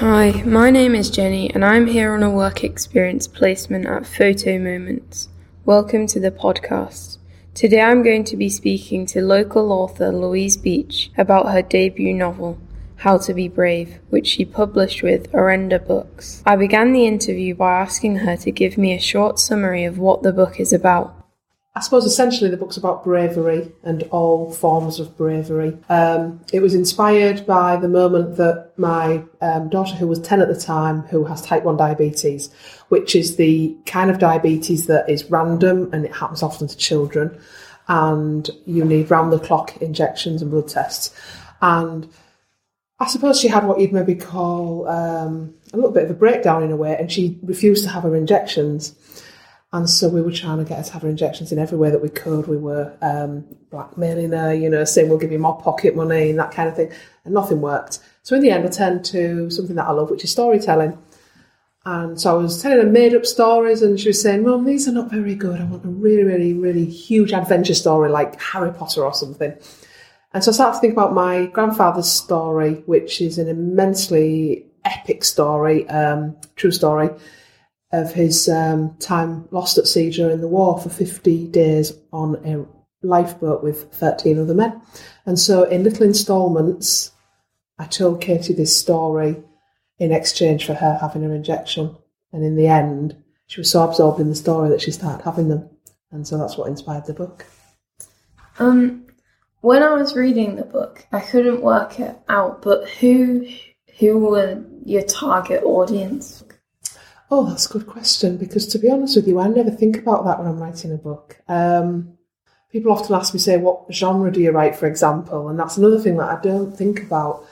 Hi, my name is Jenny, and I'm here on a work experience placement at Photo Moments. Welcome to the podcast. Today I'm going to be speaking to local author Louise Beech about her debut novel, How to Be Brave, which she published with Orenda Books. I began the interview by asking her to give me a short summary of what the book is about. I suppose essentially the book's about bravery and all forms of bravery. Um, it was inspired by the moment that my um, daughter, who was 10 at the time, who has type 1 diabetes, which is the kind of diabetes that is random and it happens often to children, and you need round the clock injections and blood tests. And I suppose she had what you'd maybe call um, a little bit of a breakdown in a way, and she refused to have her injections. And so we were trying to get her to have her injections in every way that we could. We were um, blackmailing her, you know, saying we'll give you more pocket money and that kind of thing. And nothing worked. So in the end, I turned to something that I love, which is storytelling. And so I was telling her made up stories, and she was saying, Mum, these are not very good. I want a really, really, really huge adventure story like Harry Potter or something. And so I started to think about my grandfather's story, which is an immensely epic story, um, true story of his um, time lost at sea during the war for 50 days on a lifeboat with 13 other men. And so, in little instalments, I told Katie this story in exchange for her having her injection. And in the end, she was so absorbed in the story that she started having them. And so that's what inspired the book. Um, when I was reading the book, I couldn't work it out, but who who were your target audience? Oh, that's a good question because to be honest with you, I never think about that when I'm writing a book. Um, people often ask me, say, what genre do you write, for example? And that's another thing that I don't think about.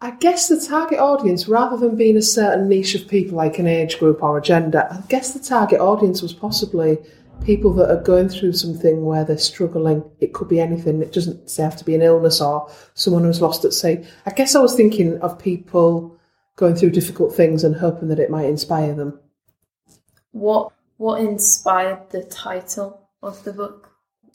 I guess the target audience, rather than being a certain niche of people like an age group or a gender, I guess the target audience was possibly people that are going through something where they're struggling. It could be anything. It doesn't have to be an illness or someone who's lost at sea. I guess I was thinking of people going through difficult things and hoping that it might inspire them. What what inspired the title of the book?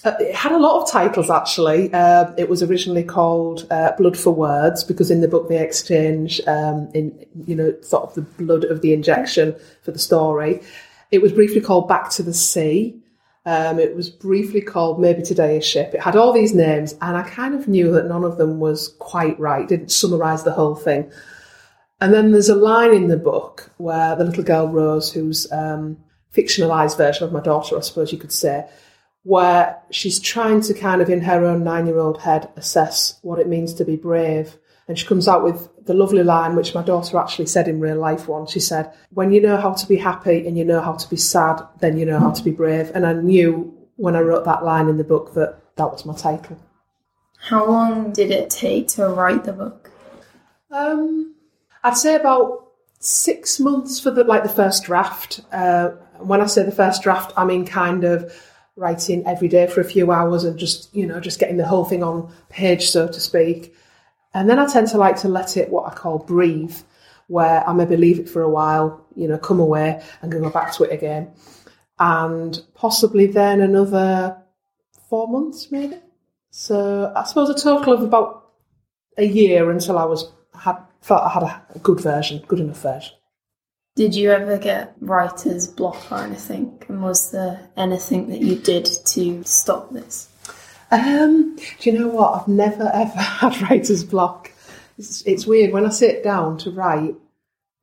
Uh, it had a lot of titles actually. Uh, it was originally called uh, Blood for Words because in the book they exchange um, in you know sort of the blood of the injection for the story. It was briefly called Back to the Sea. Um, it was briefly called Maybe Today a Ship. It had all these names, and I kind of knew that none of them was quite right. Didn't summarise the whole thing. And then there's a line in the book where the little girl Rose, who's um, fictionalized version of my daughter, I suppose you could say, where she's trying to kind of in her own nine year old head assess what it means to be brave. And she comes out with the lovely line, which my daughter actually said in real life once. She said, When you know how to be happy and you know how to be sad, then you know how to be brave. And I knew when I wrote that line in the book that that was my title. How long did it take to write the book? Um, I'd say about six months for the like the first draft. Uh, when I say the first draft, I mean kind of writing every day for a few hours and just you know just getting the whole thing on page, so to speak. And then I tend to like to let it what I call breathe, where I maybe leave it for a while, you know, come away and go back to it again, and possibly then another four months maybe. So I suppose a total of about a year until I was had felt I had a good version, good enough version. Did you ever get writer's block or anything? And was there anything that you did to stop this? Um, do you know what? I've never ever had writer's block. It's, it's weird when I sit down to write.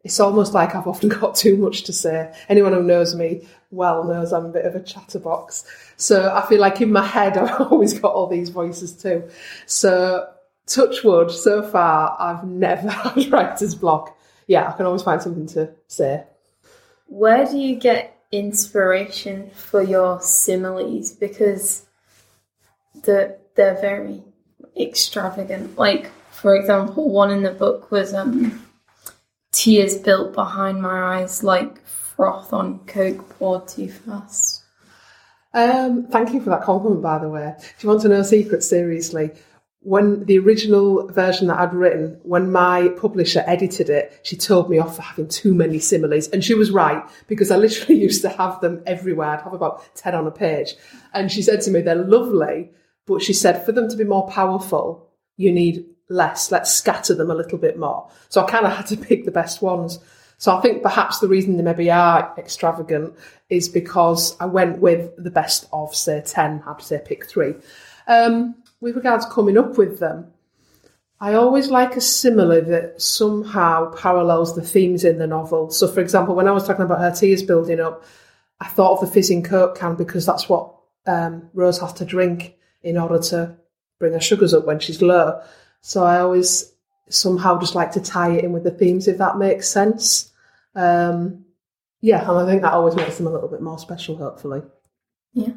It's almost like I've often got too much to say. Anyone who knows me well knows I'm a bit of a chatterbox. So I feel like in my head I've always got all these voices too. So touch wood, so far, I've never had writer's block. Yeah, I can always find something to say. Where do you get inspiration for your similes? Because they're, they're very extravagant. Like, for example, one in the book was um, tears built behind my eyes like froth on coke poured too fast. Um, thank you for that compliment, by the way. Do you want to know a secret? Seriously, when the original version that I'd written, when my publisher edited it, she told me off for having too many similes. And she was right, because I literally used to have them everywhere. I'd have about 10 on a page. And she said to me, they're lovely, but she said, for them to be more powerful, you need less. Let's scatter them a little bit more. So I kind of had to pick the best ones. So I think perhaps the reason they maybe are extravagant is because I went with the best of, say, 10, I'd say pick three. Um, with regards coming up with them, I always like a simile that somehow parallels the themes in the novel. So, for example, when I was talking about her tears building up, I thought of the fizzing Coke can because that's what um, Rose has to drink in order to bring her sugars up when she's low. So I always somehow just like to tie it in with the themes, if that makes sense. Um, yeah, and I think that always makes them a little bit more special, hopefully. Yeah.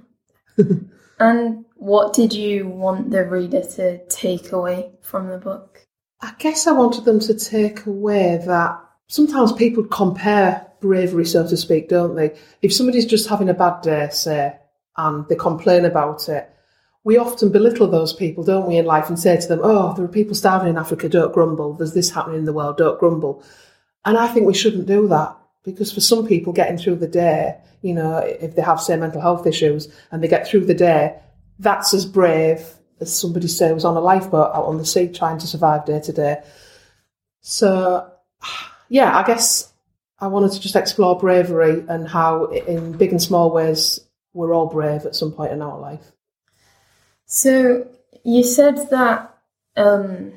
and what did you want the reader to take away from the book? I guess I wanted them to take away that sometimes people compare bravery, so to speak, don't they? If somebody's just having a bad day, say, and they complain about it, we often belittle those people, don't we, in life and say to them, oh, there are people starving in Africa, don't grumble. There's this happening in the world, don't grumble. And I think we shouldn't do that because for some people getting through the day, you know, if they have, say, mental health issues and they get through the day, that's as brave as somebody, say, was on a lifeboat out on the sea trying to survive day to day. So, yeah, I guess I wanted to just explore bravery and how, in big and small ways, we're all brave at some point in our life. So you said that um,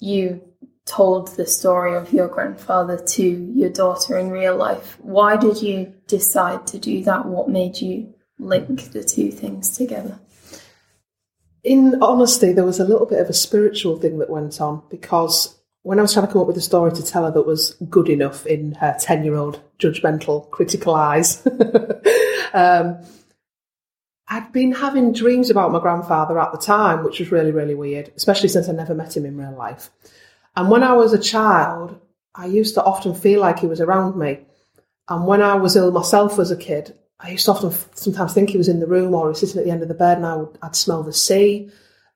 you told the story of your grandfather to your daughter in real life. Why did you decide to do that? What made you link the two things together? In honesty, there was a little bit of a spiritual thing that went on because when I was trying to come up with a story to tell her that was good enough in her 10 year old judgmental, critical eyes, um, I'd been having dreams about my grandfather at the time, which was really, really weird, especially since I never met him in real life. And when I was a child, I used to often feel like he was around me. And when I was ill myself as a kid, I used to often sometimes think he was in the room or he was sitting at the end of the bed and I would, I'd smell the sea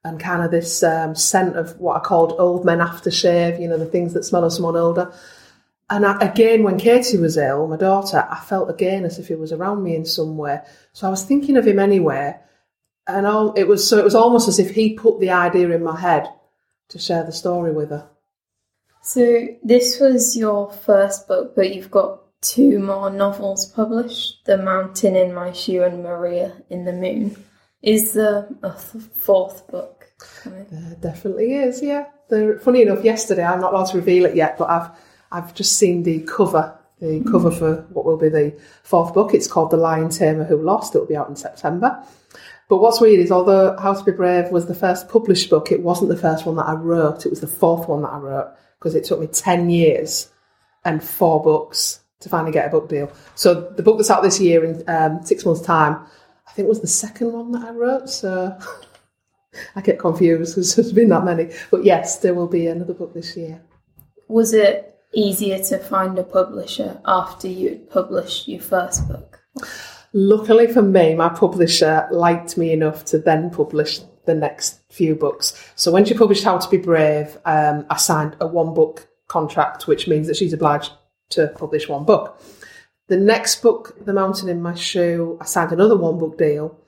and kind of this um, scent of what I called old men aftershave, you know, the things that smell of someone older. And I, again, when Katie was ill, my daughter, I felt again as if he was around me in some way. So I was thinking of him anywhere, and all, it was so it was almost as if he put the idea in my head to share the story with her. So this was your first book, but you've got two more novels published: "The Mountain in My Shoe" and "Maria in the Moon." Is there a fourth book coming? There definitely is. Yeah. They're, funny enough, yesterday I'm not allowed to reveal it yet, but I've I've just seen the cover, the mm-hmm. cover for what will be the fourth book. It's called The Lion Tamer Who Lost. It'll be out in September. But what's weird is, although How to Be Brave was the first published book, it wasn't the first one that I wrote. It was the fourth one that I wrote because it took me 10 years and four books to finally get a book deal. So the book that's out this year in um, six months' time, I think was the second one that I wrote. So I get confused because there's been that many. But yes, there will be another book this year. Was it easier to find a publisher after you published your first book? Luckily for me, my publisher liked me enough to then publish the next few books. So when she published How to Be Brave, um, I signed a one book contract, which means that she's obliged to publish one book. The next book, The Mountain in My Shoe, I signed another one book deal.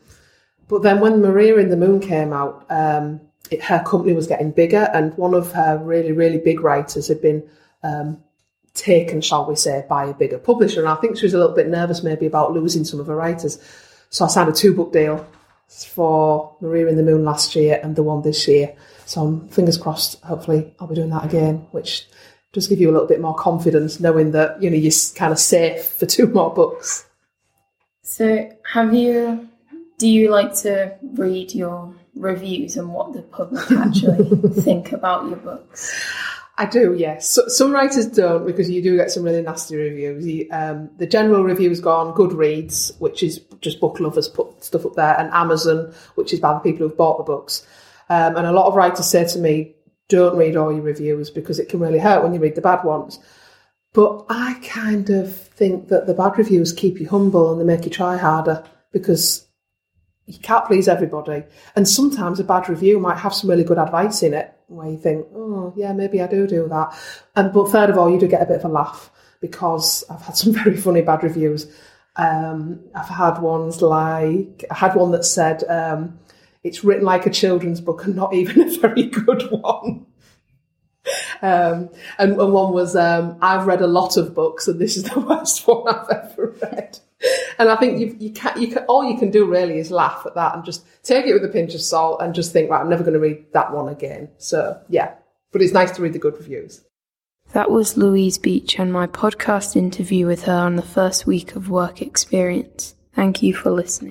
But then when Maria in the Moon came out, um, it, her company was getting bigger, and one of her really, really big writers had been um, taken, shall we say, by a bigger publisher. And I think she was a little bit nervous maybe about losing some of her writers. So I signed a two book deal for Maria in the Moon last year and the one this year. So I'm fingers crossed, hopefully I'll be doing that again, which does give you a little bit more confidence knowing that, you know, you're kind of safe for two more books. So have you, do you like to read your reviews and what the public actually think about your books? I do, yes. So, some writers don't because you do get some really nasty reviews. You, um, the general reviews go on Goodreads, which is just book lovers put stuff up there, and Amazon, which is by the people who've bought the books. Um, and a lot of writers say to me, don't read all your reviews because it can really hurt when you read the bad ones. But I kind of think that the bad reviews keep you humble and they make you try harder because you can't please everybody. And sometimes a bad review might have some really good advice in it where you think, oh, yeah, maybe I do do that. And But third of all, you do get a bit of a laugh because I've had some very funny bad reviews. Um, I've had ones like, I had one that said, um, it's written like a children's book and not even a very good one. Um, and, and one was, um, I've read a lot of books and this is the worst one I've ever read. And I think you, you can you can, all you can do really is laugh at that and just take it with a pinch of salt and just think, right, I'm never going to read that one again. So yeah, but it's nice to read the good reviews. That was Louise Beech and my podcast interview with her on the first week of work experience. Thank you for listening.